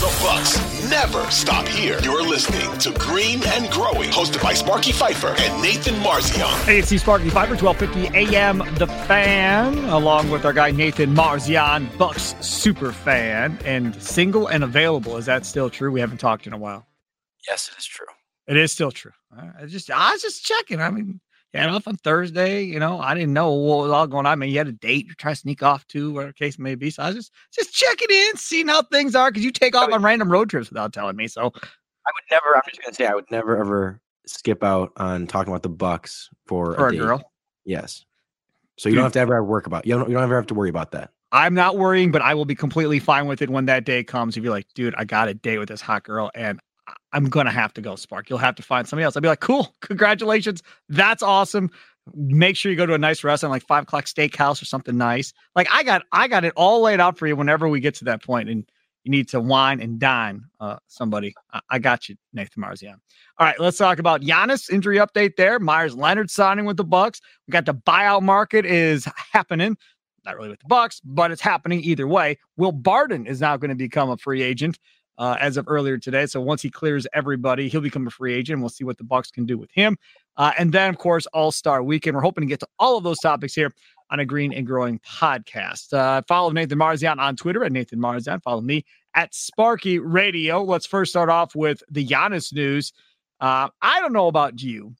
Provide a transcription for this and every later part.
The Bucks never stop here. You're listening to Green and Growing, hosted by Sparky Fifer and Nathan Marzion. Hey, it's Sparky Fifer, 1250 AM The Fan, along with our guy Nathan Marzion, Bucks super fan, and single and available. Is that still true? We haven't talked in a while. Yes, it is true. It is still true. I just I was just checking. I mean, you off on Thursday. You know, I didn't know what was all going on. I mean, you had a date you're trying to sneak off to, whatever case may be. So I was just just checking in, seeing how things are, because you take off on random road trips without telling me. So I would never. I'm just gonna say I would never ever skip out on talking about the Bucks for, for a, a girl. Yes. So you Dude. don't have to ever work about you don't you don't ever have to worry about that. I'm not worrying, but I will be completely fine with it when that day comes. If you're like, dude, I got a date with this hot girl, and I'm gonna have to go, Spark. You'll have to find somebody else. I'd be like, cool, congratulations, that's awesome make sure you go to a nice restaurant like five o'clock steakhouse or something nice. Like I got I got it all laid out for you whenever we get to that point and you need to wine and dine uh, somebody. I, I, got you, Nathan Marzion. All right, let's talk about Giannis injury update there. Meyers Leonard signing with the Bucks. We got the buyout market is happening. Not really with the Bucks, but it's happening either way. Will Barton is now going to become a free agent uh, as of earlier today. So once he clears everybody, he'll become a free agent. We'll see what the Bucks can do with him. Uh, and then, of course, All Star Weekend. We're hoping to get to all of those topics here on a Green and Growing podcast. Uh, follow Nathan Marzion on Twitter at Nathan Marzion. Follow me at Sparky Radio. Let's first start off with the Giannis news. Uh, I don't know about you.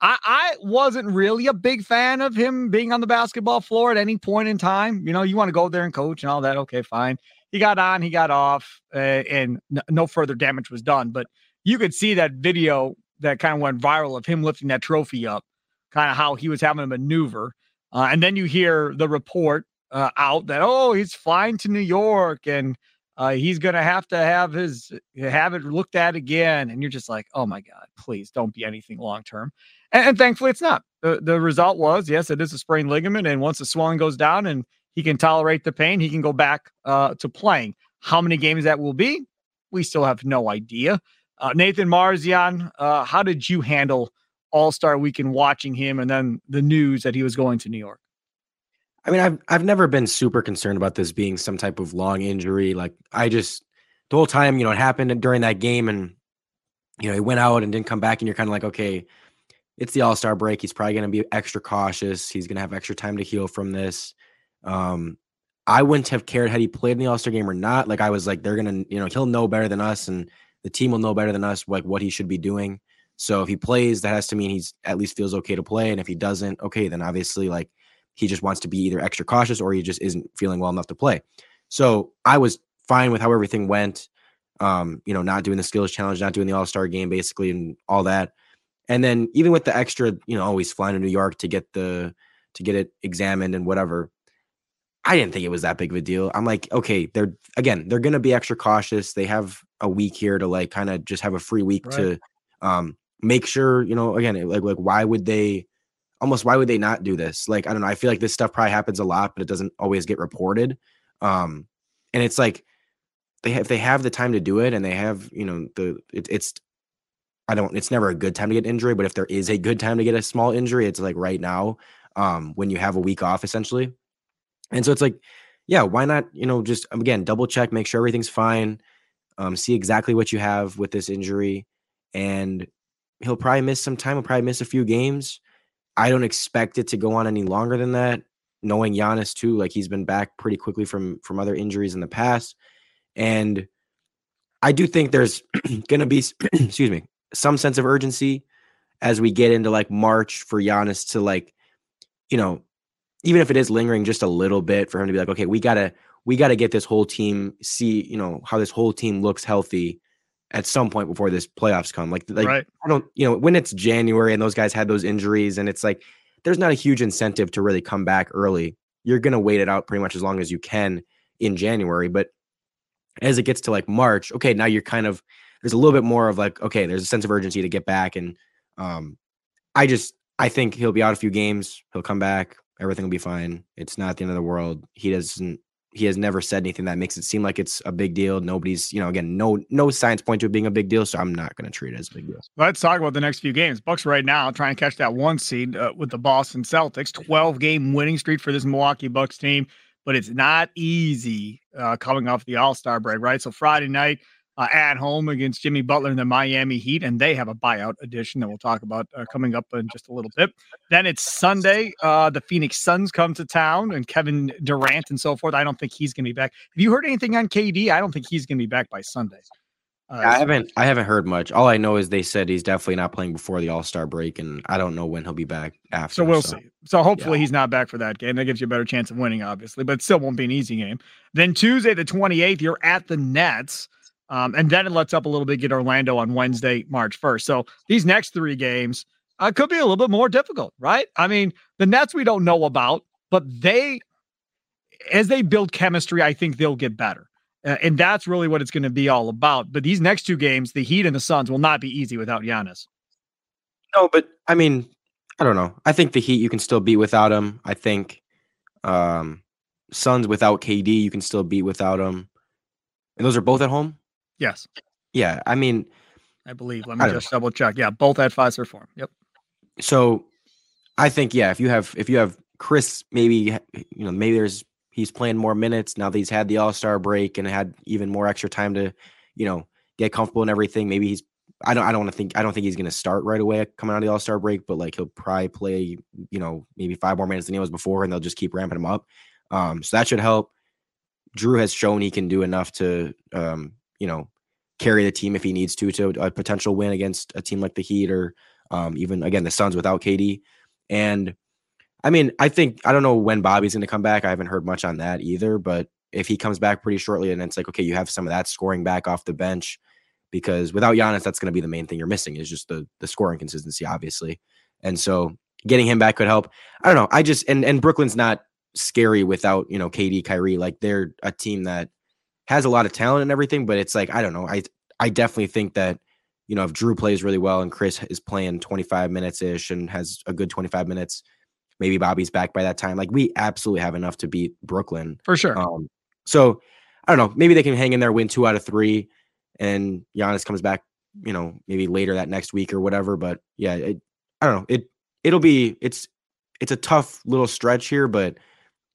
I, I wasn't really a big fan of him being on the basketball floor at any point in time. You know, you want to go there and coach and all that. Okay, fine. He got on, he got off, uh, and n- no further damage was done. But you could see that video that kind of went viral of him lifting that trophy up, kind of how he was having a maneuver. Uh, and then you hear the report uh, out that oh he's flying to New York and uh, he's gonna have to have his have it looked at again. And you're just like, oh my god, please don't be anything long term. And, and, thankfully, it's not. The the result was yes, it is a sprained ligament, and once the swelling goes down and he can tolerate the pain, he can go back uh, to playing. How many games that will be, we still have no idea. Uh, Nathan Marzion, uh, how did you handle All Star Weekend watching him and then the news that he was going to New York? I mean, I've I've never been super concerned about this being some type of long injury. Like I just the whole time, you know, it happened during that game, and you know, he went out and didn't come back, and you're kind of like, okay, it's the All Star break. He's probably going to be extra cautious. He's going to have extra time to heal from this. Um, I wouldn't have cared had he played in the All Star game or not. Like I was like, they're gonna, you know, he'll know better than us, and the team will know better than us like what he should be doing. So if he plays, that has to mean he's at least feels okay to play. And if he doesn't, okay, then obviously like he just wants to be either extra cautious or he just isn't feeling well enough to play. So I was fine with how everything went. Um, you know, not doing the skills challenge, not doing the all-star game, basically, and all that. And then even with the extra, you know, always flying to New York to get the to get it examined and whatever. I didn't think it was that big of a deal. I'm like, okay, they're again, they're gonna be extra cautious. They have a week here to like kind of just have a free week right. to um make sure, you know, again, like like why would they almost why would they not do this? Like, I don't know. I feel like this stuff probably happens a lot, but it doesn't always get reported. Um, and it's like they have they have the time to do it and they have, you know, the it, it's I don't it's never a good time to get injury, but if there is a good time to get a small injury, it's like right now, um, when you have a week off essentially. And so it's like, yeah, why not, you know, just again, double check, make sure everything's fine, um, see exactly what you have with this injury. And he'll probably miss some time, he'll probably miss a few games. I don't expect it to go on any longer than that. Knowing Giannis too, like he's been back pretty quickly from from other injuries in the past. And I do think there's gonna be excuse me, some sense of urgency as we get into like March for Giannis to like, you know, even if it is lingering just a little bit for him to be like, okay, we gotta we gotta get this whole team see, you know, how this whole team looks healthy at some point before this playoffs come. Like, like Right. I don't, you know, when it's January and those guys had those injuries, and it's like there's not a huge incentive to really come back early. You're gonna wait it out pretty much as long as you can in January. But as it gets to like March, okay, now you're kind of there's a little bit more of like, okay, there's a sense of urgency to get back. And um I just I think he'll be out a few games, he'll come back, everything will be fine. It's not the end of the world. He doesn't he has never said anything that makes it seem like it's a big deal. Nobody's, you know, again, no no signs point to it being a big deal, so I'm not going to treat it as a big deal. Let's talk about the next few games. Bucks right now trying to catch that one seed uh, with the Boston Celtics. 12 game winning streak for this Milwaukee Bucks team, but it's not easy uh, coming off the All Star break, right? So Friday night uh, at home against Jimmy Butler and the Miami Heat, and they have a buyout edition that we'll talk about uh, coming up in just a little bit. Then it's Sunday. Uh, the Phoenix Suns come to town, and Kevin Durant and so forth. I don't think he's going to be back. Have you heard anything on KD? I don't think he's going to be back by Sunday. Uh, I haven't I haven't heard much. All I know is they said he's definitely not playing before the All Star break, and I don't know when he'll be back after. So we'll see. So hopefully he's not back for that game. That gives you a better chance of winning, obviously, but still won't be an easy game. Then Tuesday, the 28th, you're at the Nets. Um, and then it lets up a little bit, get Orlando on Wednesday, March 1st. So these next three games uh, could be a little bit more difficult, right? I mean, the Nets we don't know about, but they, as they build chemistry, I think they'll get better. Uh, and that's really what it's going to be all about. But these next two games, the Heat and the Suns, will not be easy without Giannis. No, but I mean, I don't know. I think the Heat you can still beat without him. I think um Suns without KD you can still beat without him. And those are both at home? Yes, Yeah, I mean, I believe. Let me just double check. Yeah, both at Fiserv Forum. Yep. so I think yeah, if you have if you have Khris maybe you know, maybe there's he's playing more minutes now that he's had the All-Star break and had even more extra time to, you know, get comfortable and everything. Maybe he's I don't I don't want to think I don't think he's going to start right away coming out of the All-Star break, but like he'll probably play, you know, maybe 5 more minutes than he was before and they'll just keep ramping him up. Um so that should help. Jrue has shown he can do enough to um, you know, carry the team if he needs to to a potential win against a team like the Heat or um, even again the Suns without KD. And I mean, I think I don't know when Bobby's going to come back. I haven't heard much on that either. But if he comes back pretty shortly, and it's like okay, you have some of that scoring back off the bench because without Giannis, that's going to be the main thing you're missing is just the the scoring consistency, obviously. And so getting him back could help. I don't know. I just and and Brooklyn's not scary without you know KD, Kyrie. Like they're a team that has a lot of talent and everything, but it's like I don't know. I I definitely think that you know if Jrue plays really well and Khris is playing 25 minutes ish and has a good 25 minutes, maybe Bobby's back by that time. Like we absolutely have enough to beat Brooklyn. For sure. Um, so I don't know. Maybe they can hang in there, win two out of three, and Giannis comes back. You know, maybe later that next week or whatever. But yeah, it, I don't know. It it'll be it's it's a tough little stretch here, but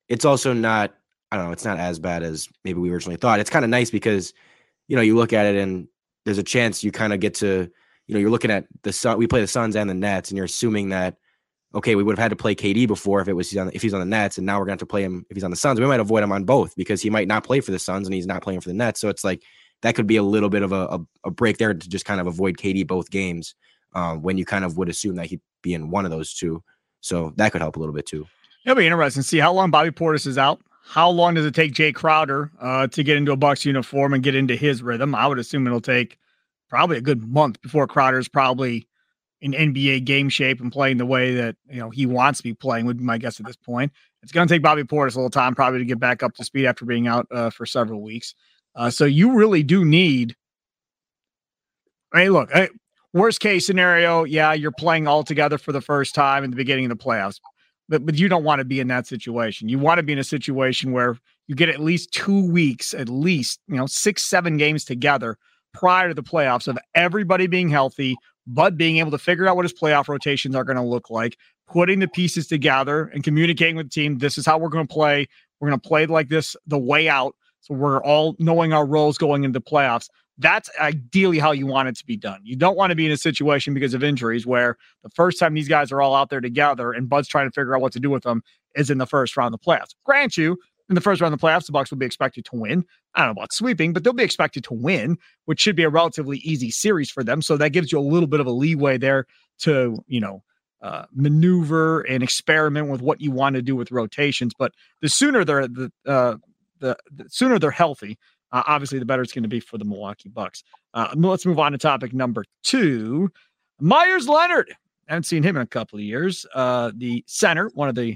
it's also not. I don't know. It's not as bad as maybe we originally thought. It's kind of nice because you know you look at it and there's a chance you kind of get to you know you're looking at the sun. We play the Suns and the Nets, and you're assuming that okay, we would have had to play KD before if it was he's on if he's on the Nets, and now we're going to have to play him if he's on the Suns. We might avoid him on both because he might not play for the Suns and he's not playing for the Nets. So it's like that could be a little bit of a, a, a break there to just kind of avoid KD both games um, when you kind of would assume that he'd be in one of those two. So that could help a little bit too. It'll be interesting to see how long Bobby Portis is out. How long does it take Jae Crowder uh, to get into a Bucks uniform and get into his rhythm? I would assume it'll take probably a good month before Crowder's probably in NBA game shape and playing the way that you know he wants to be playing. Would be my guess at this point. It's going to take Bobby Portis a little time probably to get back up to speed after being out uh, for several weeks. Uh, so you really do need. Hey, look, worst case scenario, yeah, you're playing all together for the first time in the beginning of the playoffs but but you don't want to be in that situation. You want to be in a situation where you get at least two weeks, at least you know six seven games together prior to the playoffs of everybody being healthy, Bud being able to figure out what his playoff rotations are going to look like, putting the pieces together and communicating with the team. This is how we're going to play. We're going to play like this the way out. So we're all knowing our roles going into playoffs. That's ideally how you want it to be done. You don't want to be in a situation because of injuries where the first time these guys are all out there together and Bud's trying to figure out what to do with them is in the first round of the playoffs. Grant you, in the first round of the playoffs, the Bucks will be expected to win. I don't know about sweeping, but they'll be expected to win, which should be a relatively easy series for them. So that gives you a little bit of a leeway there to, you know, uh, maneuver and experiment with what you want to do with rotations. But the sooner they're the uh, the, the sooner they're healthy, uh, obviously the better it's going to be for the Milwaukee Bucks. Uh, let's move on to topic number two. Meyers Leonard. I haven't seen him in a couple of years. Uh, the center, one of the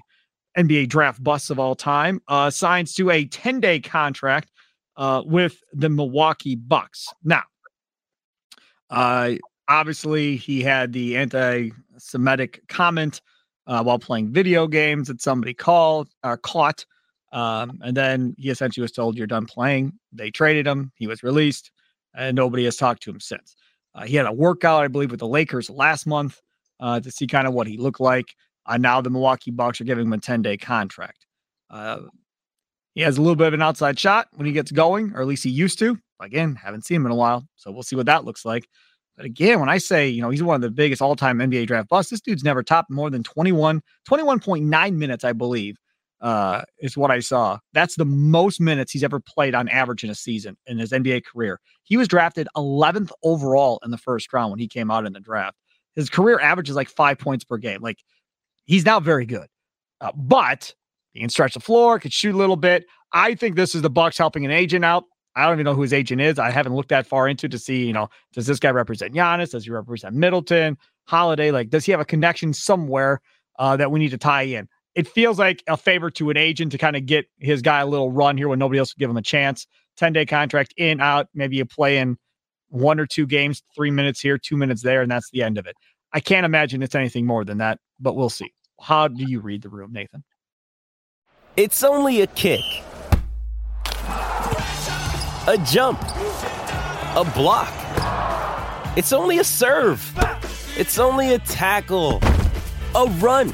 NBA draft busts of all time, uh, signs to a 10 day contract uh, with the Milwaukee Bucks. Now, obviously, he had the anti Semitic comment uh, while playing video games that somebody called or caught. Um, and then he essentially was told, You're done playing. They traded him. He was released, and nobody has talked to him since. Uh, he had a workout, I believe, with the Lakers last month uh, to see kind of what he looked like. Uh, now the Milwaukee Bucks are giving him a 10 day contract. Uh, he has a little bit of an outside shot when he gets going, or at least he used to. Again, haven't seen him in a while. So we'll see what that looks like. But again, when I say, you know, he's one of the biggest all time NBA draft busts, this dude's never topped more than 21, 21.9 minutes, I believe, uh, is what I saw. That's the most minutes he's ever played on average in a season in his NBA career. He was drafted 11th overall in the first round when he came out in the draft. His career average is like five points per game. Like he's now very good, uh, but he can stretch the floor, could shoot a little bit. I think this is the Bucks helping an agent out. I don't even know who his agent is. I haven't looked that far into to see, you know, does this guy represent Giannis? Does he represent Middleton, Holiday? Like, does he have a connection somewhere uh, that we need to tie in? It feels like a favor to an agent to kind of get his guy a little run here when nobody else give him a chance. 10 day contract in, out. Maybe you play in one or two games, three minutes here, two minutes there, and that's the end of it. I can't imagine it's anything more than that, but we'll see. How do you read the room, Nathan? It's only a kick, a jump, a block. It's only a serve. It's only a tackle, a run.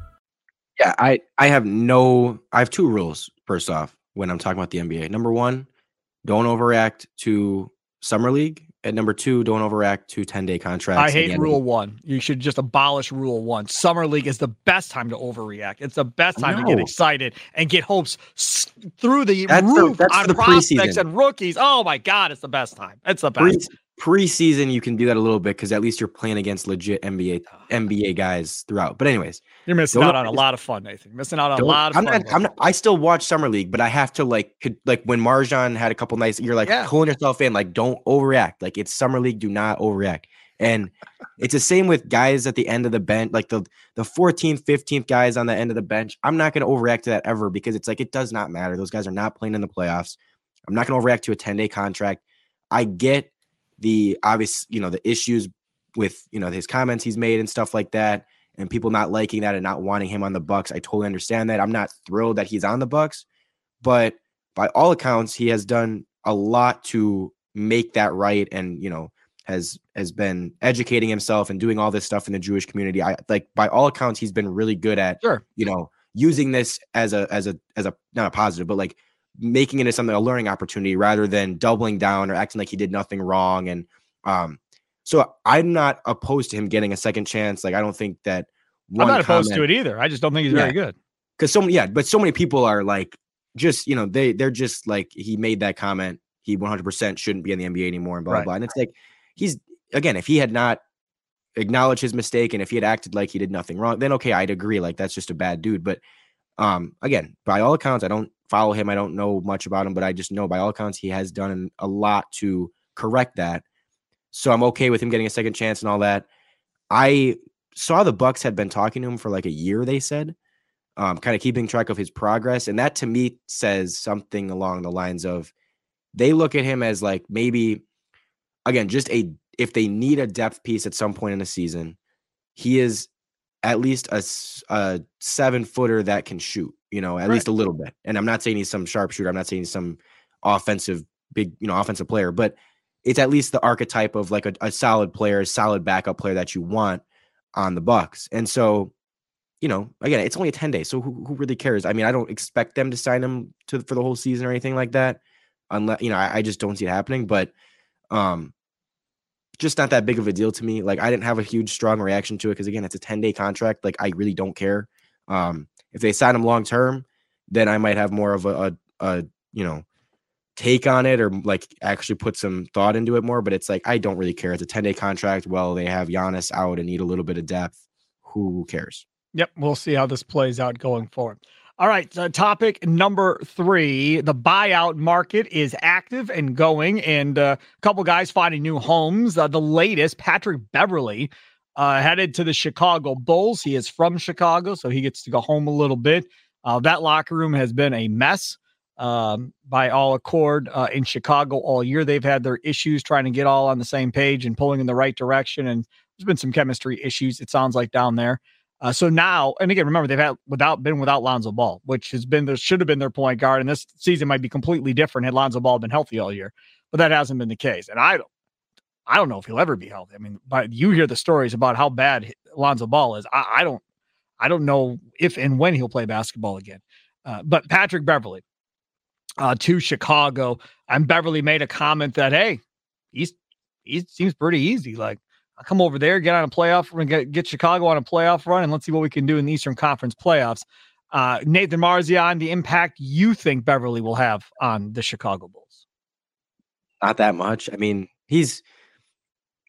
Yeah, I I have no I have two rules first off when I'm talking about the NBA. Number 1, don't overreact to summer league, and number 2, don't overreact to 10-day contracts. I hate rule one. You should just abolish rule one. Summer league is the best time to overreact. It's the best time to get excited and get hopes through the That's the- roof that's on the prospects preseason. and rookies. Oh my God, it's the best time. It's the Pre best. Preseason you can do that a little bit cuz at least you're playing against legit NBA ah. NBA guys throughout. But anyways, You're missing out on a lot of fun, Nathan. You're missing out on a lot of I'm fun. not, I'm not, I still watch summer league, but I have to like could like when MarJon had a couple nights, you're like Yeah. pulling yourself in, like don't overreact. Like it's summer league, do not overreact. And it's the same with guys at the end of the bench, like the the 14th, 15th guys on the end of the bench. I'm not going to overreact to that ever because it's like it does not matter. Those guys are not playing in the playoffs. I'm not going to overreact to a 10 day contract. I get the obvious, you know, the issues with you know his comments he's made and stuff like that and people not liking that and not wanting him on the Bucks. I totally understand that. I'm not thrilled that he's on the Bucks, but by all accounts, he has done a lot to make that right, and you know has has been educating himself and doing all this stuff in the Jewish community. I like by all accounts, he's been really good at Sure. you know using this as a as a as a not a positive, but like making it as something a learning opportunity rather than doubling down or acting like he did nothing wrong and um so I'm not opposed to him getting a second chance. Like I don't think that I'm not opposed to it either. I just don't think he's very good. because so many, yeah, but so many people are like, just you know, they they're just like he made that comment. He 100 percent shouldn't be in the NBA anymore, and blah Right. blah. And it's like he's again, if he had not acknowledged his mistake and if he had acted like he did nothing wrong, then okay, I'd agree. Like that's just a bad dude. But um, again, by all accounts, I don't follow him. I don't know much about him, but I just know by all accounts he has done a lot to correct that. So I'm okay with him getting a second chance and all that. I saw the Bucks had been talking to him for like a year. They said um, kind of keeping track of his progress. And that to me says something along the lines of they look at him as like maybe, again, just a, if they need a depth piece at some point in the season, he is at least a, a seven footer that can shoot, you know, at Right. least a little bit. And I'm not saying he's some sharpshooter. I'm not saying he's some offensive big, you know, offensive player, but it's at least the archetype of like a, a solid player, a solid backup player that you want on the Bucks. And so, you know, again, it's only a 10 days. So who, who really cares? I mean, I don't expect them to sign him to for the whole season or anything like that. Unless, you know, I, I just don't see it happening. But um just not that big of a deal to me. Like I didn't have a huge strong reaction to it because again, it's a 10 day contract. Like I really don't care. Um, if they sign him long term, then I might have more of a, a, a you know take on it or like actually put some thought into it more. But it's like I don't really care. It's a 10 day contract. Well, they have Giannis out and need a little bit of depth. Who cares? Yep, we'll see how this plays out going forward. All right, so topic number three: the buyout market is active and going, and uh, a couple guys finding new homes. Uh, the latest, Patrick Beverley, uh, headed to the Chicago Bulls. He is from Chicago, so he gets to go home a little bit. Uh, that locker room has been a mess um, by all accord uh, in Chicago all year. They've had their issues trying to get all on the same page and pulling in the right direction, and there's been some chemistry issues. It sounds like down there. Uh, so now, and again, remember they've had without been without Lonzo Ball, which has been there should have been their point guard, and this season might be completely different had Lonzo Ball been healthy all year, but that hasn't been the case. And I don't, I don't know if he'll ever be healthy. I mean, but you hear the stories about how bad Lonzo Ball is. I, I don't, I don't know if and when he'll play basketball again. Uh, but Patrick Beverley uh, to Chicago, and Beverley made a comment that hey, he's he seems pretty easy. Like I'll come over there, get on a playoff run, get, get Chicago on a playoff run, and let's see what we can do in the Eastern Conference playoffs. Uh, Nathan Marzion, the impact you think Beverley will have on the Chicago Bulls? Not that much. I mean, he's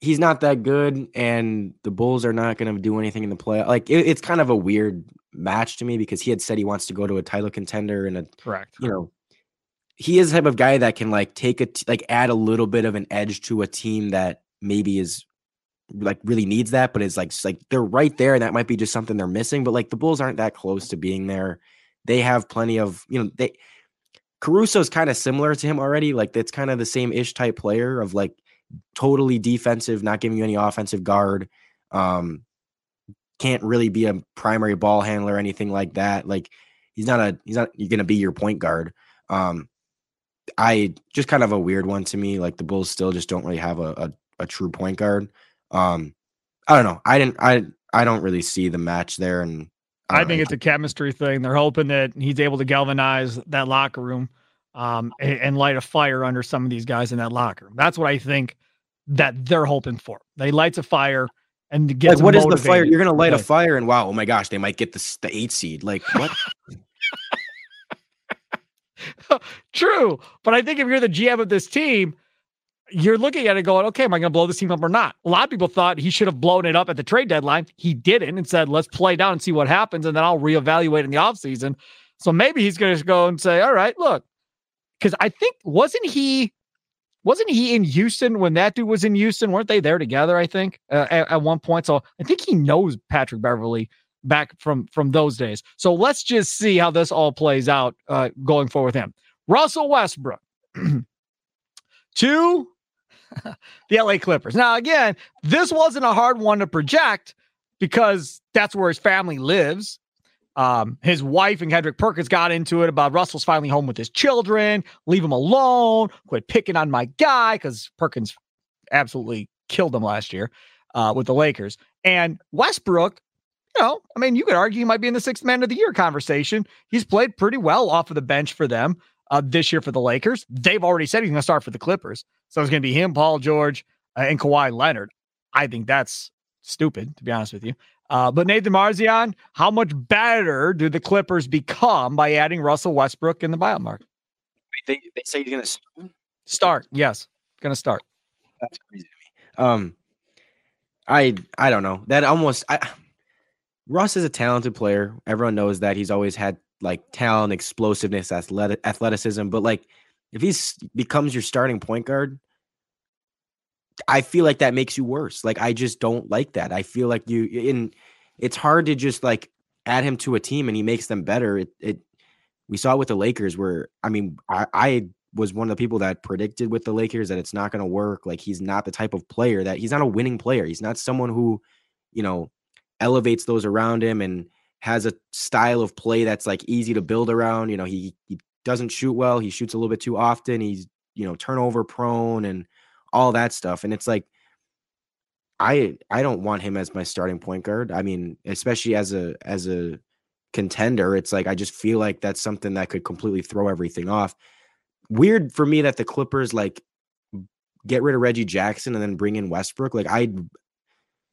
he's not that good, and the Bulls are not going to do anything in the play. Like it, it's kind of a weird match to me because he had said he wants to go to a title contender and a Correct. you know he is the type of guy that can like take a t- like add a little bit of an edge to a team that maybe is like really needs that, but it's like s- like they're right there, and that might be just something they're missing. But like the Bulls aren't that close to being there. They have plenty of you know they Caruso's kind of similar to him already. Like it's kind of the same ish type player of like totally defensive, not giving you any offensive guard. Um, can't really be a primary ball handler or anything like that. Like he's not a he's not you're gonna be your point guard. Um, I just kind of a weird one to me. Like the Bulls still just don't really have a a, a true point guard. Um, I don't know. I didn't. I I don't really see the match there, and I don't think it's a chemistry thing. They're hoping that he's able to galvanize that locker room um, and, and light a fire under some of these guys in that locker room. That's what I think that they're hoping for. They lights a fire and get like what is the fire? You're gonna to light a fire, and wow, oh my gosh, they might get the the eight seed. Like what? True, but I think if you're the GM of this team, you're looking at it going, okay, am I going to blow this team up or not? A lot of people thought he should have blown it up at the trade deadline. He didn't and said, let's play down and see what happens, and then I'll reevaluate in the offseason. So maybe he's going to go and say, all right, look, because I think wasn't he wasn't he in Houston when that dude was in Houston? Weren't they there together? I think uh, at, at one point. So I think he knows Patrick Beverley back from from those days. So let's just see how this all plays out uh, going forward with him. Russell Westbrook to the LA Clippers. Now, again, this wasn't a hard one to project because that's where his family lives. Um, his wife and Kendrick Perkins got into it about Russell's finally home with his children. Leave him alone. Quit picking on my guy because Perkins absolutely killed him last year uh, with the Lakers. And Westbrook, you know, I mean, you could argue he might be in the sixth man of the year conversation. He's played pretty well off of the bench for them uh, this year for the Lakers. They've already said he's going to start for the Clippers. So it's going to be him, Paul George, uh, and Kawhi Leonard. I think that's stupid, to be honest with you. Uh, but Nathan Marzion, how much better do the Clippers become by adding Russell Westbrook in the buyout market? they they say he's gonna. s- Start, yes, going to start. That's crazy to me. Um, I I don't know that almost. I Russ is a talented player. Everyone knows that he's always had like talent, explosiveness, athletic, athleticism. But like, if he becomes your starting point guard, I feel like that makes you worse. Like, I just don't like that. I feel like you in. It's hard to just like add him to a team and he makes them better. It it. We saw it with the Lakers, where I mean, I, I was one of the people that predicted with the Lakers that it's not going to work. Like he's not the type of player that he's not a winning player. He's not someone who, you know, elevates those around him and has a style of play that's like easy to build around. You know, he he doesn't shoot well. He shoots a little bit too often. He's you know turnover prone and all that stuff. And it's like I I don't want him as my starting point guard. I mean, especially as a as a contender, it's like I just feel like that's something that could completely throw everything off. Weird for me that the Clippers like get rid of Reggie Jackson and then bring in Westbrook. Like I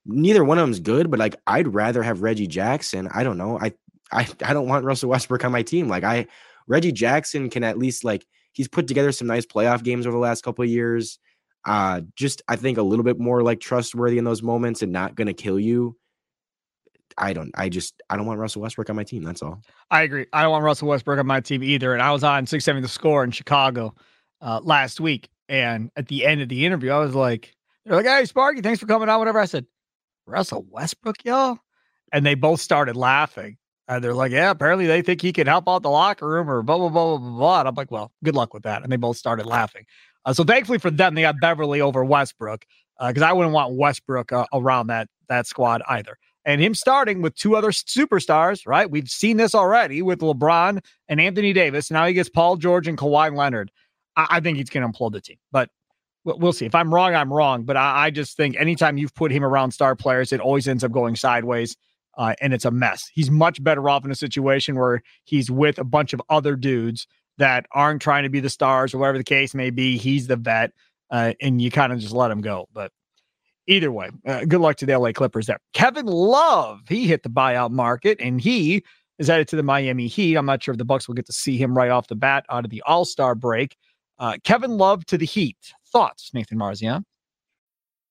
neither one of them's good, but like I'd rather have Reggie Jackson. I don't know. I I I don't want Russell Westbrook on my team. Like I Reggie Jackson can at least like he's put together some nice playoff games over the last couple of years. Uh just I think a little bit more like trustworthy in those moments and not gonna kill you. I don't I just I don't want Russell Westbrook on my team. That's all. I agree. I don't want Russell Westbrook on my team either. And I was on six seven the score in Chicago uh last week. And at the end of the interview, I was like, they're like, hey, Sparky, thanks for coming out. Whatever. I said, Russell Westbrook, y'all? And they both started laughing. And they're like, yeah, apparently they think he can help out the locker room or blah, blah, blah, blah, blah. And I'm like, well, good luck with that. And they both started laughing. Uh, so thankfully for them, they got Beverley over Westbrook because uh, I wouldn't want Westbrook uh, around that that squad either. And him starting with two other superstars, right? We've seen this already with LeBron and Anthony Davis. Now he gets Paul George and Kawhi Leonard. I, I think he's going to implode the team, but we'll see. If I'm wrong, I'm wrong. But I, I, just think anytime you've put him around star players, it always ends up going sideways. Uh, and it's a mess. He's much better off in a situation where he's with a bunch of other dudes that aren't trying to be the stars or whatever the case may be. He's the vet, uh, and you kind of just let him go. But either way, uh, good luck to the LA Clippers there. Kevin Love, he hit the buyout market and he is headed to the Miami Heat. I'm not sure if the Bucks will get to see him right off the bat out of the All Star break. Uh, Kevin Love to the Heat. Thoughts, Nathan Marzion?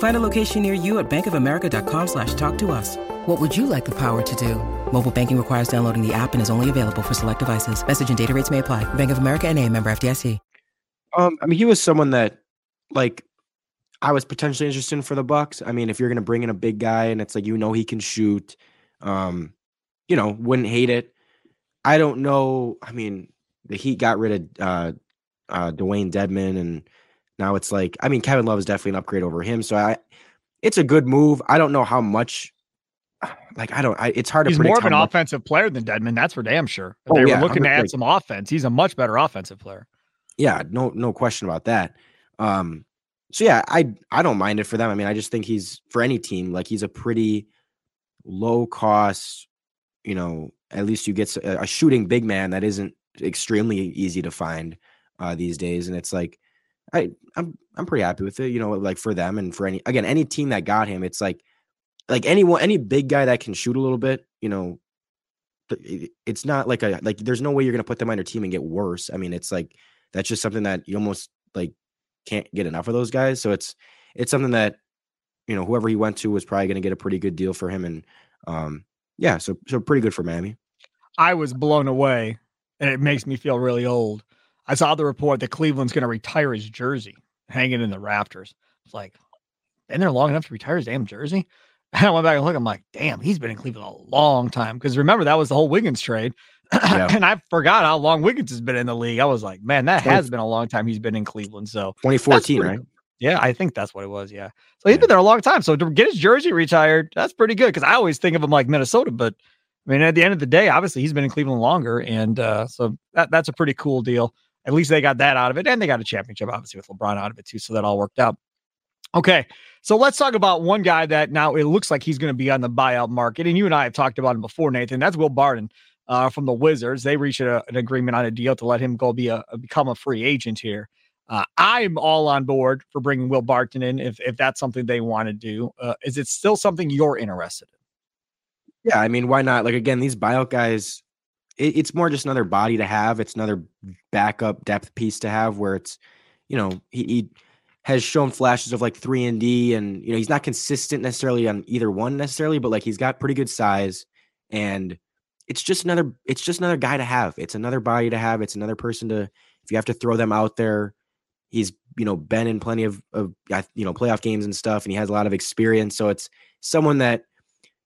Find a location near you at bankofamerica.com slash talk to us. What would you like the power to do? Mobile banking requires downloading the app and is only available for select devices. Message and data rates may apply. Bank of America and a member FDIC. Um, I mean, he was someone that, like, I was potentially interested in for the Bucks. I mean, if you're going to bring in a big guy and it's like you know he can shoot, um, you know, wouldn't hate it. I don't know. I mean, the Heat got rid of uh, uh, Dewayne Dedmon, and now it's like, I mean, Kevin Love is definitely an upgrade over him. So I, it's a good move. I don't know how much like I don't. I, it's hard he's to. He's more of an much, offensive player than Dedmon. That's for damn sure. If oh, they were yeah, looking to add some offense. He's a much better offensive player. Yeah, no, no question about that. Um, so yeah, I I don't mind it for them. I mean, I just think he's for any team like he's a pretty low cost. You know, at least you get a, a shooting big man that isn't extremely easy to find uh, these days, and it's like I I'm I'm pretty happy with it. You know, like for them and for any again any team that got him, it's like like anyone any big guy that can shoot a little bit, you know, it's not like a like there's no way you're gonna put them on your team and get worse. I mean, it's like that's just something that you almost like can't get enough of those guys. So it's it's something that you know whoever he went to was probably gonna get a pretty good deal for him. And um yeah, so so pretty good for Miami. I was blown away, and it makes me feel really old. I saw the report that Cleveland's gonna retire his jersey hanging in the rafters. It's like, been there long enough to retire his damn jersey. And I went back and looked. I'm like, damn, he's been in Cleveland a long time. Because remember, that was the whole Wiggins trade. Yeah. and I forgot how long Wiggins has been in the league. I was like, man, that has been a long time he's been in Cleveland. So 2014, right? Yeah, I think that's what it was. Yeah. So he's yeah. been there a long time. So to get his jersey retired, that's pretty good. Because I always think of him like Minnesota, but I mean, at the end of the day, obviously he's been in Cleveland longer, and uh, so that, that's a pretty cool deal. At least they got that out of it, and they got a championship, obviously, with LeBron out of it too. So that all worked out. Okay, so let's talk about one guy that now it looks like he's going to be on the buyout market. And you and I have talked about him before, Nathan. That's Will Barton uh, from the Wizards. They reached a, an agreement on a deal to let him go be a, become a free agent here. Uh, I'm all on board for bringing Will Barton in if if that's something they want to do. Uh, is it still something you're interested in? Yeah, I mean, why not? Like again, these buyout guys, it, it's more just another body to have. It's another backup depth piece to have where it's, you know, he, he has shown flashes of like three and D, and you know, he's not consistent necessarily on either one necessarily, but like he's got pretty good size, and it's just another, it's just another guy to have. It's another body to have. It's another person to, if you have to throw them out there He's you know been in plenty of of you know playoff games and stuff, and he has a lot of experience. So it's someone that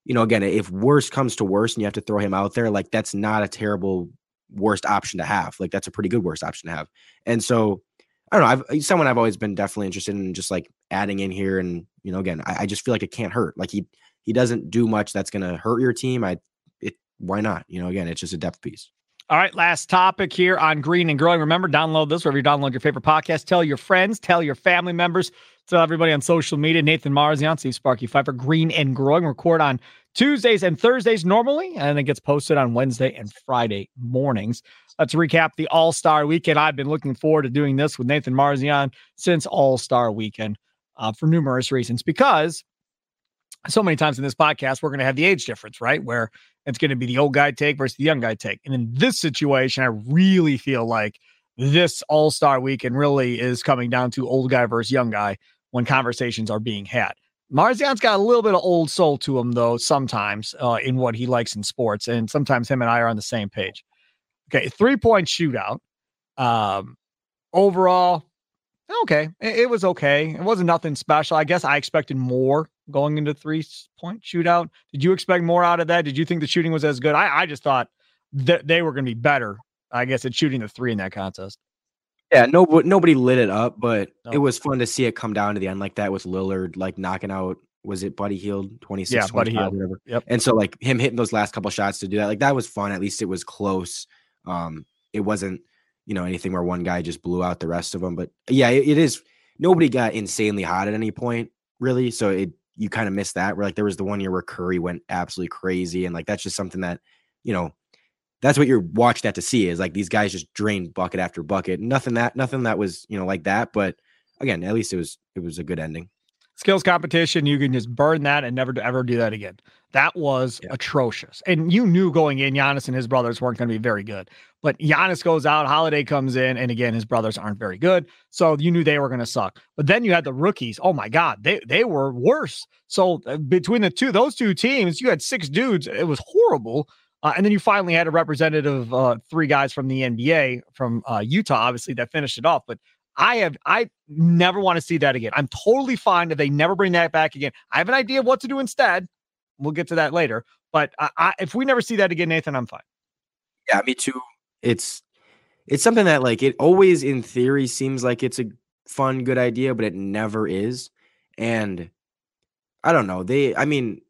you know again, if worst comes to worst, and you have to throw him out there, like that's not a terrible worst option to have. Like that's a pretty good worst option to have. And so I don't know. I've someone I've always been definitely interested in just like adding in here, and you know, again, I, I just feel like it can't hurt. Like he he doesn't do much that's to hurt your team. I it why not? You know, again, it's just a depth piece. All right, last topic here on Green and Growing. Remember, download this wherever you download your favorite podcast. Tell your friends, tell your family members, tell everybody on social media. Nathan Marzion, Steve Sparky Fifer, Green and Growing. Record on Tuesdays and Thursdays normally, and it gets posted on Wednesday and Friday mornings. Let's recap the All Star Weekend. I've been looking forward to doing this with Nathan Marzion since All Star Weekend uh, for numerous reasons. Because so many times in this podcast, we're going to have the age difference, right? Where it's going to be the old guy take versus the young guy take. And in this situation, I really feel like this all star weekend really is coming down to old guy versus young guy when conversations are being had. Marzion's got a little bit of old soul to him, though, sometimes uh, in what he likes in sports. And sometimes him and I are on the same page. Okay. Three point shootout. Um, overall, okay. It, it was okay. It wasn't nothing special. I guess I expected more going into three point shootout. Did you expect more out of that? Did you think the shooting was as good? I, I just thought that they were going to be better, I guess, at shooting the three in that contest. Yeah, no, nobody lit it up, but no. it was fun to see it come down to the end like that with Lillard, like knocking out. Was it Buddy Hield, 26, yeah, Buddy whatever. Yep. And so like him hitting those last couple shots to do that, like that was fun. At least it was close. Um, it wasn't, you know, anything where one guy just blew out the rest of them. But yeah, it, it is. Nobody got insanely hot at any point, really. So it you kind of missed that. Where like there was the one year where Curry went absolutely crazy, and like that's just something that you know that's what you're watching that to see is like these guys just drain bucket after bucket. Nothing that nothing that was you know like that, but again, at least it was it was a good ending skills competition, you can just burn that and never to ever do that again. That was yeah. atrocious. And you knew going in, Giannis and his brothers weren't going to be very good. But Giannis goes out, Holiday comes in, and again, his brothers aren't very good. So you knew they were going to suck. But then you had the rookies. Oh my God, they they were worse. So uh, between the two, those two teams, you had six dudes. It was horrible. Uh, and then you finally had a representative, uh, three guys from the NBA from uh, Utah, obviously, that finished it off. But I have I never want to see that again. I'm totally fine if they never bring that back again. I have an idea of what to do instead. We'll get to that later. But I, I, if we never see that again, Nathan, I'm fine. Yeah, me too. It's it's something that like it always in theory seems like it's a fun, good idea, but it never is. And I don't know. They, I mean,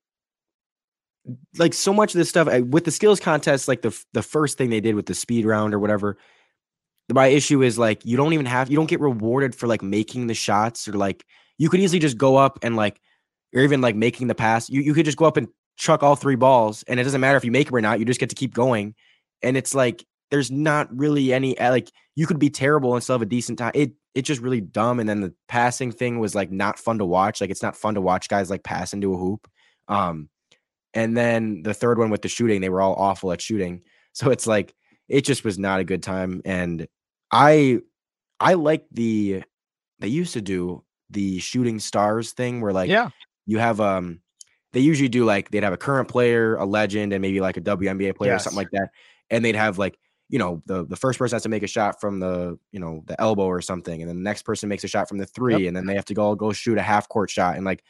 like so much of this stuff eh, with the skills contest, like the the first thing they did with the speed round or whatever, my issue is like you don't even have you don't get rewarded for like making the shots or like you could easily just go up and like or even like making the pass. You you could just go up and chuck all three balls and it doesn't matter if you make them or not. You just get to keep going. And it's like there's not really any eh, like you could be terrible and still have a decent time. It it's just really dumb. And then the passing thing was like not fun to watch. Like it's not fun to watch guys like pass into a hoop. Um, and then the third one with the shooting, they were all awful at shooting. So it's like it just was not a good time. And I I like the they used to do the shooting stars thing where like yeah you have um they usually do like they'd have a current player, a legend, and maybe like a WNBA player yes. or something like that. And they'd have like, you know, the the first person has to make a shot from the, you know, the elbow or something, and then the next person makes a shot from the three, yep. and then they have to go go shoot a half court shot. And like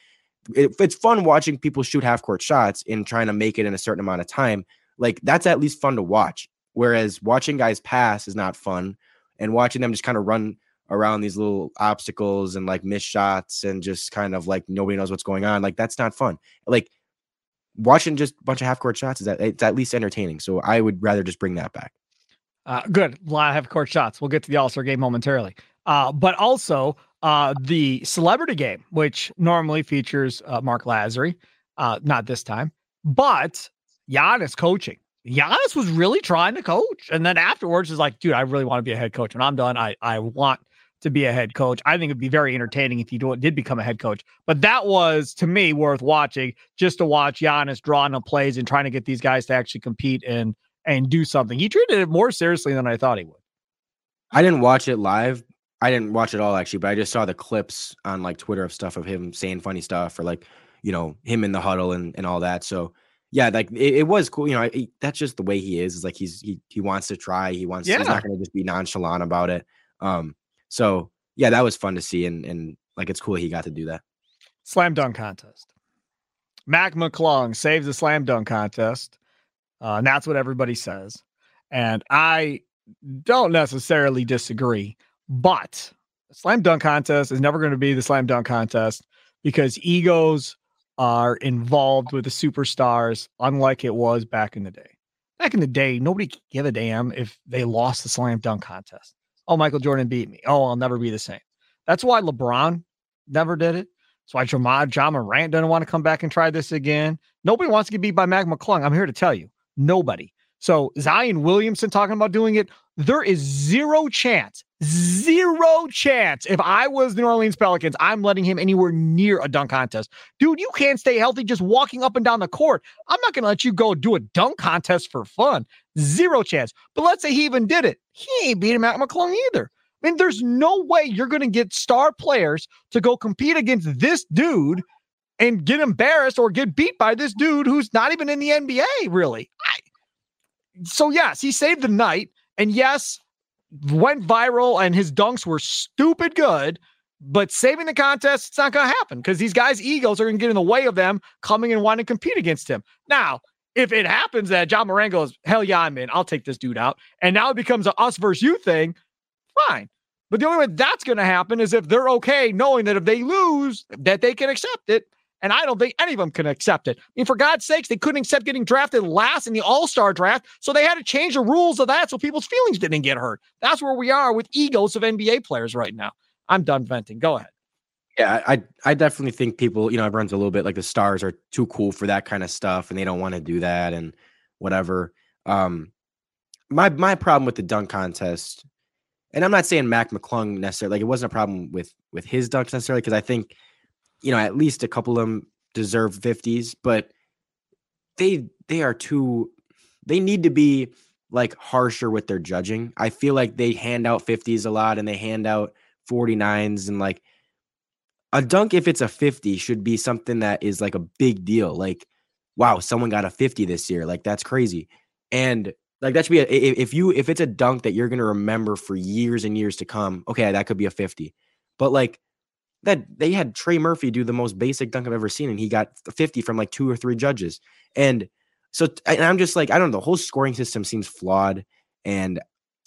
it, it's fun watching people shoot half court shots and trying to make it in a certain amount of time. Like that's at least fun to watch. Whereas watching guys pass is not fun and watching them just kind of run around these little obstacles and like miss shots and just kind of like nobody knows what's going on. Like that's not fun. Like watching just a bunch of half court shots is that it's at least entertaining. So I would rather just bring that back. Uh, good. A lot of half court shots. We'll get to the All Star game momentarily. Uh, but also uh, the celebrity game, which normally features uh, Marc Lasry, uh, not this time, but Giannis coaching. Giannis was really trying to coach. And then afterwards is like, dude, I really want to be a head coach. When I'm done, I, I want to be a head coach. I think it'd be very entertaining if he did become a head coach. But that was to me worth watching just to watch Giannis drawing up plays and trying to get these guys to actually compete and and do something. He treated it more seriously than I thought he would. I didn't watch it live. I didn't watch it all actually, but I just saw the clips on like Twitter of stuff of him saying funny stuff or like, you know, him in the huddle and, and all that. So yeah, like it, it was cool. You know, I, that's just the way he is. Is like he's he he wants to try. He wants. Yeah. He's not going to just be nonchalant about it. Um. So yeah, that was fun to see, and and like it's cool he got to do that. Slam dunk contest. Mac McClung saves the slam dunk contest. Uh, and that's what everybody says. And I don't necessarily disagree, but slam dunk contest is never going to be the slam dunk contest because egos are involved with the superstars, unlike it was back in the day. Back in the day, nobody give a damn if they lost the slam dunk contest. Oh, Michael Jordan beat me. Oh, I'll never be the same. That's why LeBron never did it. That's why Jamal Ja Morant doesn't want to come back and try this again. Nobody wants to get beat by Mac McClung. I'm here to tell you. Nobody. So Zion Williamson talking about doing it. There is zero chance, zero chance. If I was the New Orleans Pelicans, I'm letting him anywhere near a dunk contest. Dude, you can't stay healthy just walking up and down the court. I'm not going to let you go do a dunk contest for fun. Zero chance. But let's say he even did it. He ain't beating Mac McClung either. I mean, there's no way you're going to get star players to go compete against this dude and get embarrassed or get beat by this dude who's not even in the NBA, really. So, yes, he saved the night. And yes, went viral and his dunks were stupid good. But saving the contest, it's not going to happen because these guys' egos are going to get in the way of them coming and wanting to compete against him. Now, if it happens that Ja Morant goes, hell yeah, I'm in, I'll take this dude out. And now it becomes a us versus you thing, fine. But the only way that's going to happen is if they're okay knowing that if they lose, that they can accept it. And I don't think any of them can accept it. I mean, for God's sakes, they couldn't accept getting drafted last in the All Star draft. So they had to change the rules of that so people's feelings didn't get hurt. That's where we are with egos of NBA players right now. I'm done venting. Go ahead. Yeah, I I definitely think people, you know, everyone's a little bit like the stars are too cool for that kind of stuff and they don't want to do that and whatever. Um my my problem with the dunk contest, and I'm not saying Mac McClung necessarily like it wasn't a problem with with his dunks necessarily because I think you know, at least a couple of them deserve 50s, but they they are too they need to be like harsher with their judging. I feel like they hand out 50s a lot and they hand out 49s and like a dunk if it's a 50 should be something that is like a big deal. Like wow, someone got a 50 this year. Like that's crazy. And like that should be a, if you if it's a dunk that you're going to remember for years and years to come, okay, that could be a 50. But like that they had Trey Murphy do the most basic dunk I've ever seen, and he got 50 from like two or three judges. And so and I'm just like, I don't know, the whole scoring system seems flawed. And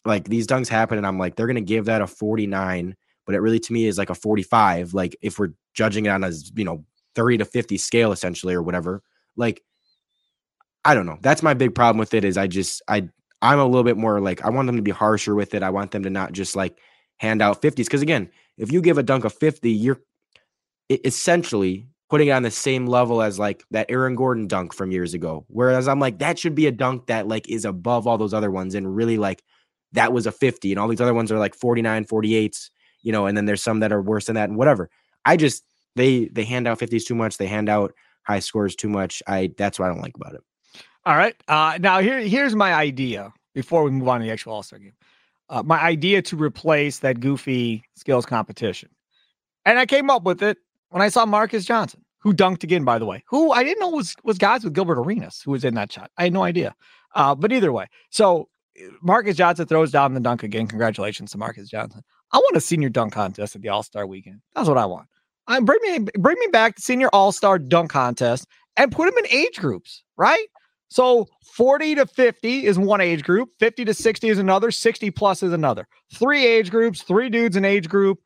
like these dunks happen, and I'm like, they're gonna give that a 49, but it really to me is like a 45. Like if we're judging it on a you know 30 to 50 scale essentially or whatever. Like, I don't know. That's my big problem with it, is I just I I'm a little bit more like I want them to be harsher with it. I want them to not just like hand out 50s. Because again, if you give a dunk a 50, you're essentially putting it on the same level as like that Aaron Gordon dunk from years ago. Whereas I'm like, that should be a dunk that like is above all those other ones and really like that was a 50 and all these other ones are like 49, 48s, you know, and then there's some that are worse than that and whatever. I just they they hand out 50s too much, they hand out high scores too much. I that's what I don't like about it. All right. Uh now here here's my idea before we move on to the actual All-Star game uh, my idea to replace that goofy skills competition. And I came up with it when I saw Marques Johnson, who dunked again, by the way, who I didn't know was was guys with Gilbert Arenas, who was in that shot. I had no idea. Uh, but either way, so Marques Johnson throws down the dunk again. Congratulations to Marques Johnson. I want a senior dunk contest at the All Star Weekend. That's what I want. I bring me bring me back the senior All Star dunk contest and put them in age groups, right? So 40 to 50 is one age group, 50 to 60 is another, 60 plus is another. Three age groups, three dudes in age group.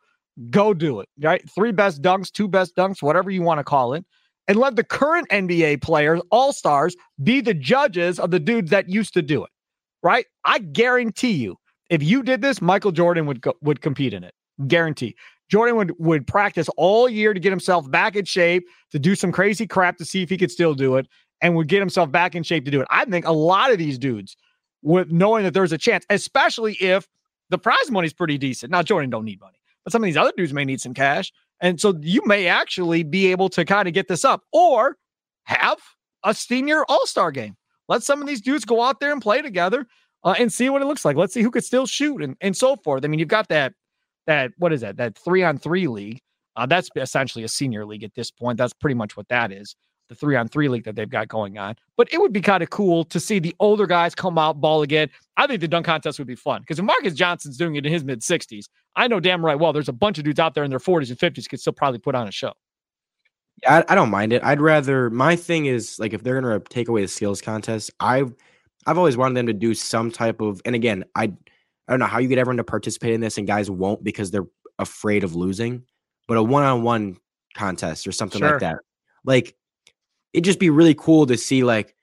Go do it, right? Three best dunks, two best dunks, whatever you want to call it. And let the current NBA players, all stars, be the judges of the dudes that used to do it, right? I guarantee you, if you did this, Michael Jordan would go, would compete in it. Guarantee. Jordan would would practice all year to get himself back in shape, to do some crazy crap to see if he could still do it and would get himself back in shape to do it. I think a lot of these dudes with knowing that there's a chance, especially if the prize money is pretty decent. Now Jordan don't need money, but some of these other dudes may need some cash. And so you may actually be able to kind of get this up or have a senior all star game. Let some of these dudes go out there and play together uh, and see what it looks like. Let's see who could still shoot and, and so forth. I mean, you've got that, that, what is that? That three on three league. Uh, that's essentially a senior league at this point. That's pretty much what that is the three on three league that they've got going on. But it would be kind of cool to see the older guys come out ball again. I think the dunk contest would be fun because if Marques Johnson's doing it in his mid 60s, I know damn right well there's a bunch of dudes out there in their 40s and 50s could still probably put on a show. Yeah, I, I don't mind it. I'd rather my thing is like if they're gonna take away the skills contest, I've I've always wanted them to do some type of and again, I I don't know how you get everyone to participate in this and guys won't because they're afraid of losing, but a one-on-one contest or something Sure. like that. Like it'd just be really cool to see like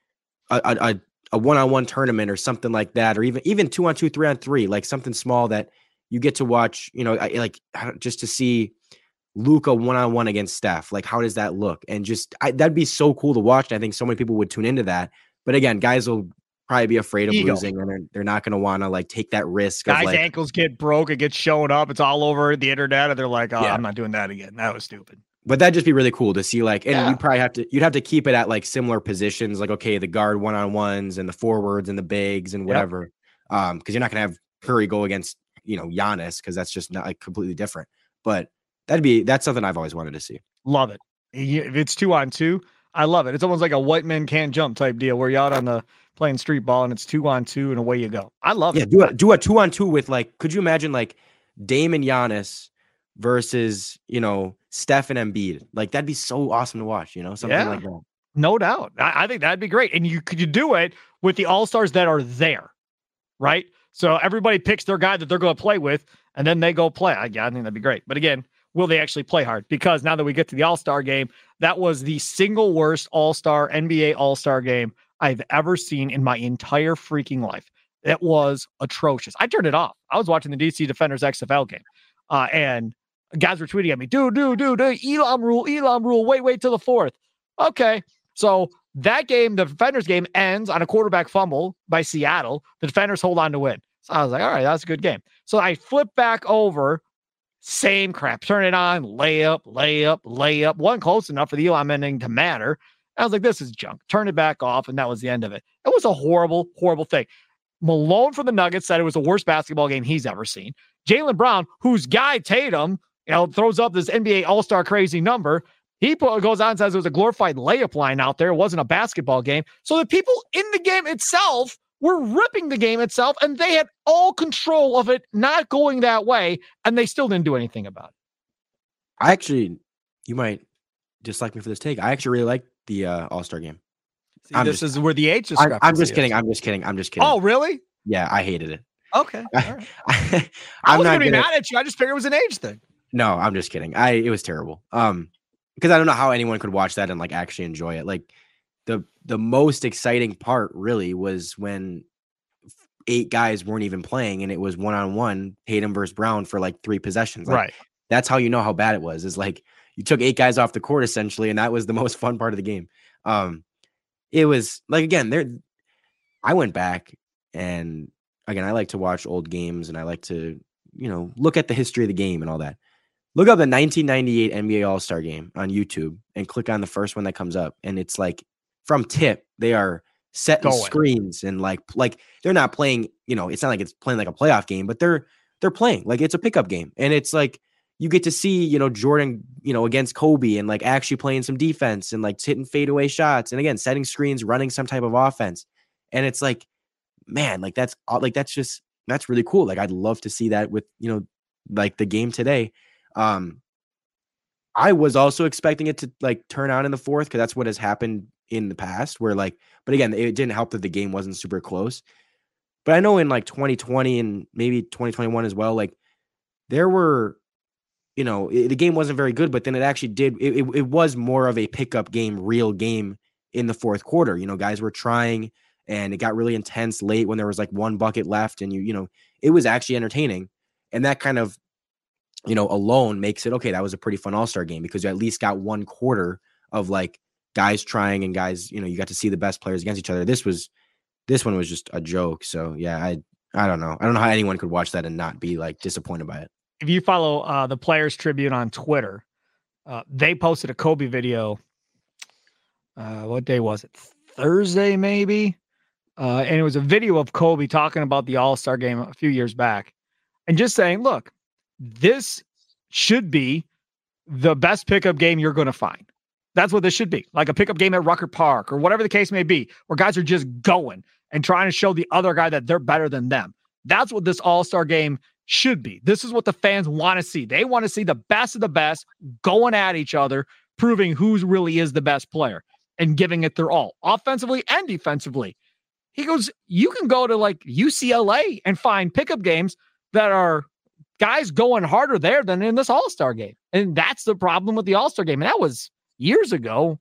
a, a, a one-on-one tournament or something like that, or even even two on two, three on three, like something small that you get to watch. You know, I, like just to see Luka one-on-one against Steph. Like, how does that look? And just I, that'd be so cool to watch. And I think so many people would tune into that. But again, guys will probably be afraid of Ego. losing, and they're they're not going to want to like take that risk Guys' like ankles get broke, it gets shown up, it's all over the internet, and they're like, oh, Yeah. I'm not doing that again. That was stupid. But that'd just be really cool to see like and Yeah. you'd probably have to you'd have to keep it at like similar positions like okay the guard one-on-ones and the forwards and the bigs and Yep. whatever um because you're not gonna have curry go against you know Giannis because that's just not like completely different but that'd be that's something i've always wanted to see Love it. If it's two on two, I love it. It's almost like a white man can't jump type deal where you're out on the playing street ball and it's two on two and away you go. I love yeah it. do a do a two-on-two with like could you imagine like Dame and Giannis versus you know Steph and Embiid like that'd be so awesome to watch you know something Yeah. like that No doubt. I, I think that'd be great. And you could you do it with the all stars that are there, right? So everybody picks their guy that they're going to play with, and then they go play. I, yeah, I think that'd be great. But again, will they actually play hard? Because now that we get to the All Star game, that was the single worst All Star NBA All Star game I've ever seen in my entire freaking life. It was atrocious. I turned it off. I was watching the DC Defenders XFL game, uh, and guys were tweeting at me, dude, dude, dude, dude, Elam rule, Elam rule. Wait, wait till the fourth. Okay. So that game, the Defenders game, ends on a quarterback fumble by Seattle. The Defenders hold on to win. So I was like, all right, that's a good game. So I flip back over, same crap, turn it on, layup, layup, layup. One close enough for the Elam ending to matter. I was like, this is junk. Turn it back off, and that was the end of it. It was a horrible, horrible thing. Malone for the Nuggets said it was the worst basketball game he's ever seen. Jaylen Brown, whose guy Tatum, you know, throws up this NBA All Star crazy number. He put, goes on and says it was a glorified layup line out there. It wasn't a basketball game. So the people in the game itself were ripping the game itself, and they had all control of it not going that way, and they still didn't do anything about it. I actually you might dislike me for this take I actually really like the uh, All Star game See, this just- is where the age I'm, I'm just is. kidding I'm just kidding I'm just kidding Oh, really? yeah I hated it Okay. all right. I I'm was not gonna be gonna- mad at you. I just figured it was an age thing. No, I'm just kidding. I it was terrible. Um, because I don't know how anyone could watch that and like actually enjoy it. Like the the most exciting part really was when eight guys weren't even playing and it was one on one Tatum versus Brown for like three possessions. Like, right. That's how you know how bad it was. Is like you took eight guys off the court essentially, and that was the most fun part of the game. Um, it was like again there. I went back and again I like to watch old games and I like to you know look at the history of the game and all that. Look up the 1998 NBA All Star Game on YouTube and click on the first one that comes up, and it's like from tip they are setting Going. screens and like like they're not playing. You know, it's not like it's playing like a playoff game, but they're they're playing like it's a pickup game, and it's like you get to see you know Jordan you know against Kobe and like actually playing some defense and like hitting fadeaway shots and again setting screens, running some type of offense, and it's like man, like that's like that's just that's really cool. Like I'd love to see that with you know like the game today. Um I was also expecting it to like turn out in the fourth because that's what has happened in the past where like but again it didn't help that the game wasn't super close. But I know in like 2020 and maybe 2021 as well, like there were you know i- the game wasn't very good, but then it actually did it, it, it was more of a pickup game, real game in the fourth quarter. You know, guys were trying and it got really intense late when there was like one bucket left and you you know it was actually entertaining and that kind of you know alone makes it okay that was a pretty fun all-star game because you at least got one quarter of like guys trying and guys you know you got to see the best players against each other this was this one was just a joke so yeah i i don't know i don't know how anyone could watch that and not be like disappointed by it if you follow uh, the Players Tribune on Twitter, uh, they posted a Kobe video. Uh, what day was it? Thursday, maybe. Uh, and it was a video of Kobe talking about the All Star game a few years back, and just saying, "Look, this should be the best pickup game you're going to find. That's what this should be, like a pickup game at Rucker Park or whatever the case may be, where guys are just going and trying to show the other guy that they're better than them. That's what this All Star game should be. This is what the fans want to see. They want to see the best of the best going at each other, proving who really is the best player and giving it their all, offensively and defensively. He goes, You can go to like UCLA and find pickup games that are guys going harder there than in this All Star game. And that's the problem with the All Star game. And that was years ago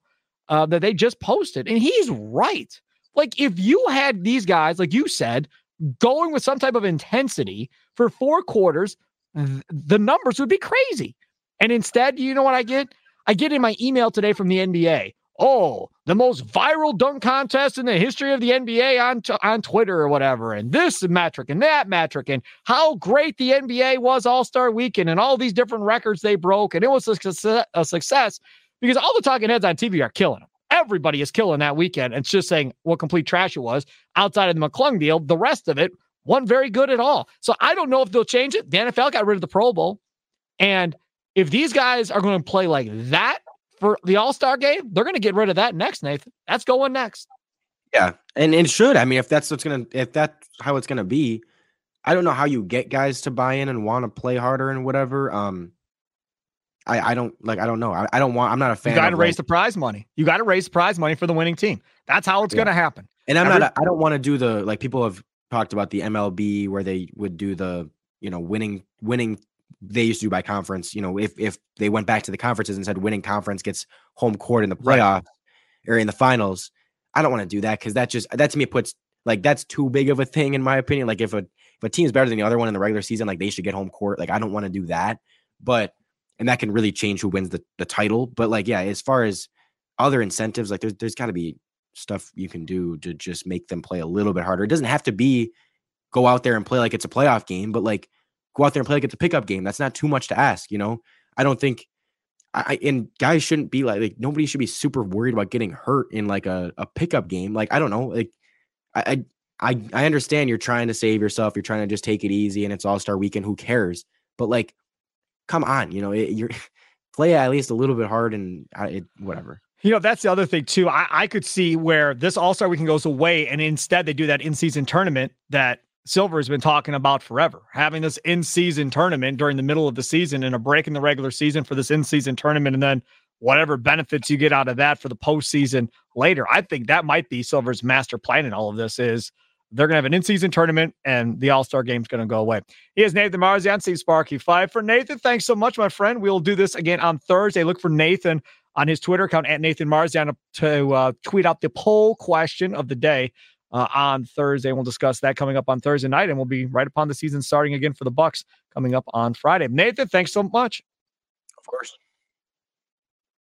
uh, that they just posted. And he's right. Like, if you had these guys, like you said, going with some type of intensity for four quarters, th- the numbers would be crazy. And instead, you know what I get? I get in my email today from the NBA. Oh, the most viral dunk contest in the history of the NBA on, t- on Twitter or whatever, and this metric and that metric, and how great the NBA was All Star Weekend, and all these different records they broke, and it was a, success, a success because all the talking heads on TV are killing them everybody is killing that weekend. And it's just saying what complete trash it was outside of the McClung deal. The rest of it wasn't very good at all. So I don't know if they'll change it. The NFL got rid of the Pro Bowl. And if these guys are going to play like that for the All Star game, they're going to get rid of that next, Nathan. That's going next. Yeah. And it should. I mean, if that's what's going to, if that's how it's going to be, I don't know how you get guys to buy in and want to play harder and whatever. Um, I, I don't like I don't know. I, I don't want I'm not a fan. You got to raise like, the prize money. You got to raise the prize money for the winning team. That's how it's yeah. going to happen. And I'm Every, not. I don't want to do the like people have talked about the MLB where they would do the you know winning winning. They used to do by conference. You know if if they went back to the conferences and said winning conference gets home court in the playoff right. or in the finals. I don't want to do that because that just that to me puts like that's too big of a thing in my opinion. Like if a if a team is better than the other one in the regular season, like they should get home court. Like I don't want to do that. But and that can really change who wins the, the title. But like, yeah, as far as other incentives, like there's there's got to be stuff you can do to just make them play a little bit harder. It doesn't have to be go out there and play like it's a playoff game, but like go out there and play like it's a pickup game. That's not too much to ask, you know. I don't think I and guys shouldn't be like like nobody should be super worried about getting hurt in like a, a pickup game. Like I don't know, like I I I understand you're trying to save yourself, you're trying to just take it easy, and it's All Star Weekend. Who cares? But like come on, you know, it, you're play at least a little bit hard and it, whatever. You know, that's the other thing too. I, I could see where this All Star Weekend goes away, and instead they do that in season tournament that Silver has been talking about forever. Having this in season tournament during the middle of the season and a break in the regular season for this in season tournament, and then whatever benefits you get out of that for the postseason later. I think that might be Silver's master plan in all of this is they're going to have an in-season tournament, and the All-Star game's going to go away. He is Nathan Marzion, Steve Sparky Fifer Nathan. Thanks so much, my friend. We'll do this again on Thursday. Look for Nathan on his Twitter account at Nathan Marzion to uh, tweet out the poll question of the day uh, on Thursday. We'll discuss that coming up on Thursday night, and we'll be right upon the season starting again for the Bucks coming up on Friday. Nathan, thanks so much. Of course.